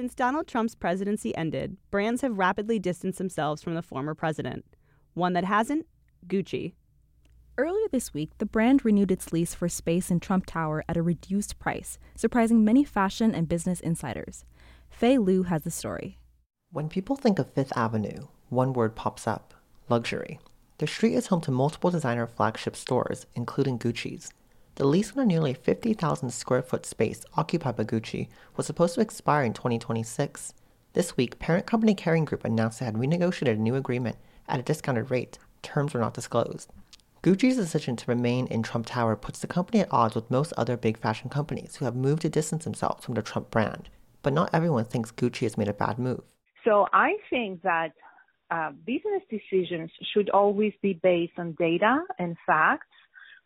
Since Donald Trump's presidency ended, brands have rapidly distanced themselves from the former president. One that hasn't? Gucci. Earlier this week, the brand renewed its lease for space in Trump Tower at a reduced price, surprising many fashion and business insiders. Fei Liu has the story. When people think of Fifth Avenue, one word pops up luxury. The street is home to multiple designer flagship stores, including Gucci's. The lease on a nearly 50,000 square foot space occupied by Gucci was supposed to expire in 2026. This week, parent company Kering Group announced it had renegotiated a new agreement at a discounted rate. Terms were not disclosed. Gucci's decision to remain in Trump Tower puts the company at odds with most other big fashion companies who have moved to distance themselves from the Trump brand. But not everyone thinks Gucci has made a bad move. So I think that uh, business decisions should always be based on data and facts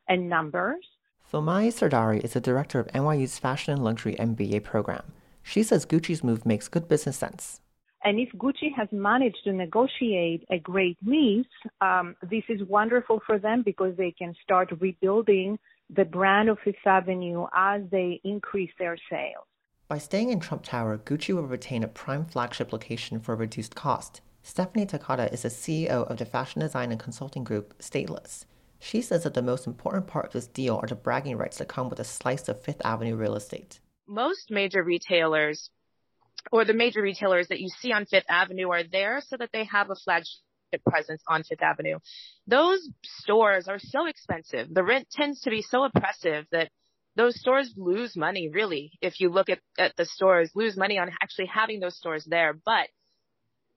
and numbers Filmai Sardari is the director of NYU's Fashion and Luxury MBA program. She says Gucci's move makes good business sense. And if Gucci has managed to negotiate a great lease, um, this is wonderful for them because they can start rebuilding the brand of Fifth Avenue as they increase their sales. By staying in Trump Tower, Gucci will retain a prime flagship location for reduced cost. Stephanie Takata is the CEO of the fashion design and consulting group Stateless. She says that the most important part of this deal are the bragging rights that come with a slice of Fifth Avenue real estate. Most major retailers or the major retailers that you see on Fifth Avenue are there so that they have a flagship presence on Fifth Avenue. Those stores are so expensive. The rent tends to be so oppressive that those stores lose money really. If you look at, at the stores, lose money on actually having those stores there. But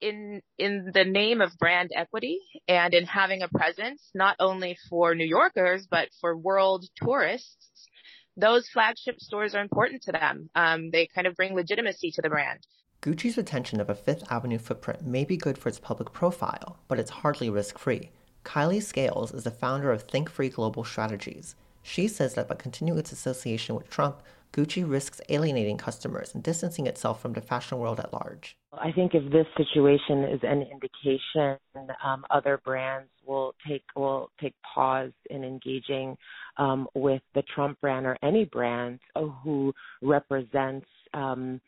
in in the name of brand equity and in having a presence not only for New Yorkers but for world tourists, those flagship stores are important to them. Um, they kind of bring legitimacy to the brand. Gucci's retention of a Fifth Avenue footprint may be good for its public profile, but it's hardly risk free. Kylie Scales is the founder of Think Free Global Strategies. She says that by continuing its association with Trump, Gucci risks alienating customers and distancing itself from the fashion world at large. I think if this situation is an indication, um, other brands will take will take pause in engaging um, with the Trump brand or any brand who represents um,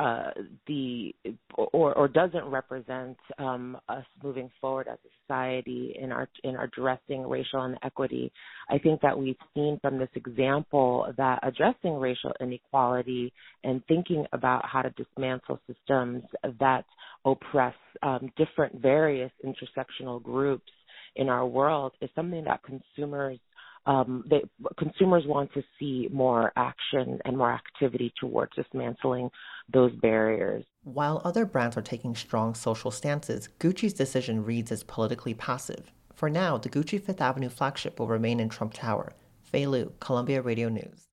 uh, the or or doesn't represent um, us moving forward as a society in our in our addressing racial inequity. I think that we've seen from this example that addressing racial inequality and thinking about how to dismantle systems that oppress um, different various intersectional groups in our world is something that consumers um, they, consumers want to see more action and more activity towards dismantling those barriers. While other brands are taking strong social stances, Gucci's decision reads as politically passive. For now, the Gucci Fifth Avenue flagship will remain in Trump Tower. Fei Liu, Columbia Radio News.